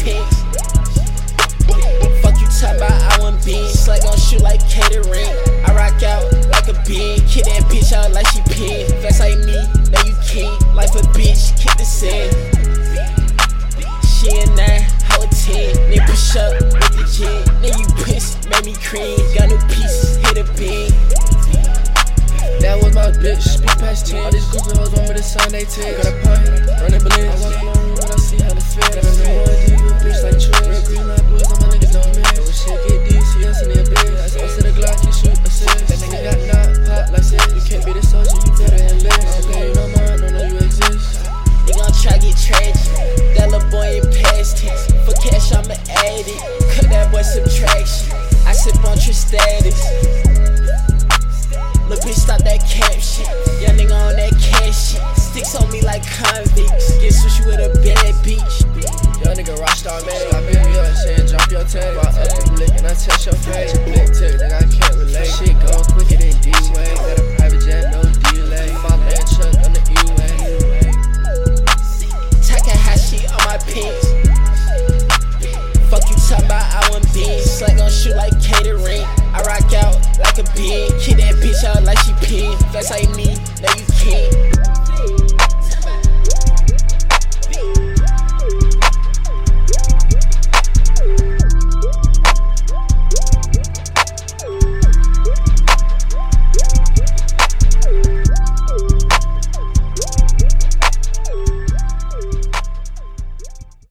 pics. Fuck you talking about I want beans. Like gon' shoot like catering. I rock out like a bean. Kick that bitch out like she pin. Fast like me, now you king. Life a bitch, kick the sin. She and I, how a 10. Nigga push up with the gin. Nigga you piss, made me cream. Got new pieces, hit a bean. That was my bitch, speak past 10. All these goofy hoes want me to sign they text. Got a pint, running blitz. I walk alone when I see how they feel. it. Cut that boy subtraction. I sip on your status. Lil' bitch, stop that cap shit. Young nigga on that cash shit. Sticks on me like convicts. Get sushi with a bad bitch. Young nigga rockstar man. I been young, saying drop your tag. I up the blick and I touch a that bitch out like she pig. Flex like me, Now you can't.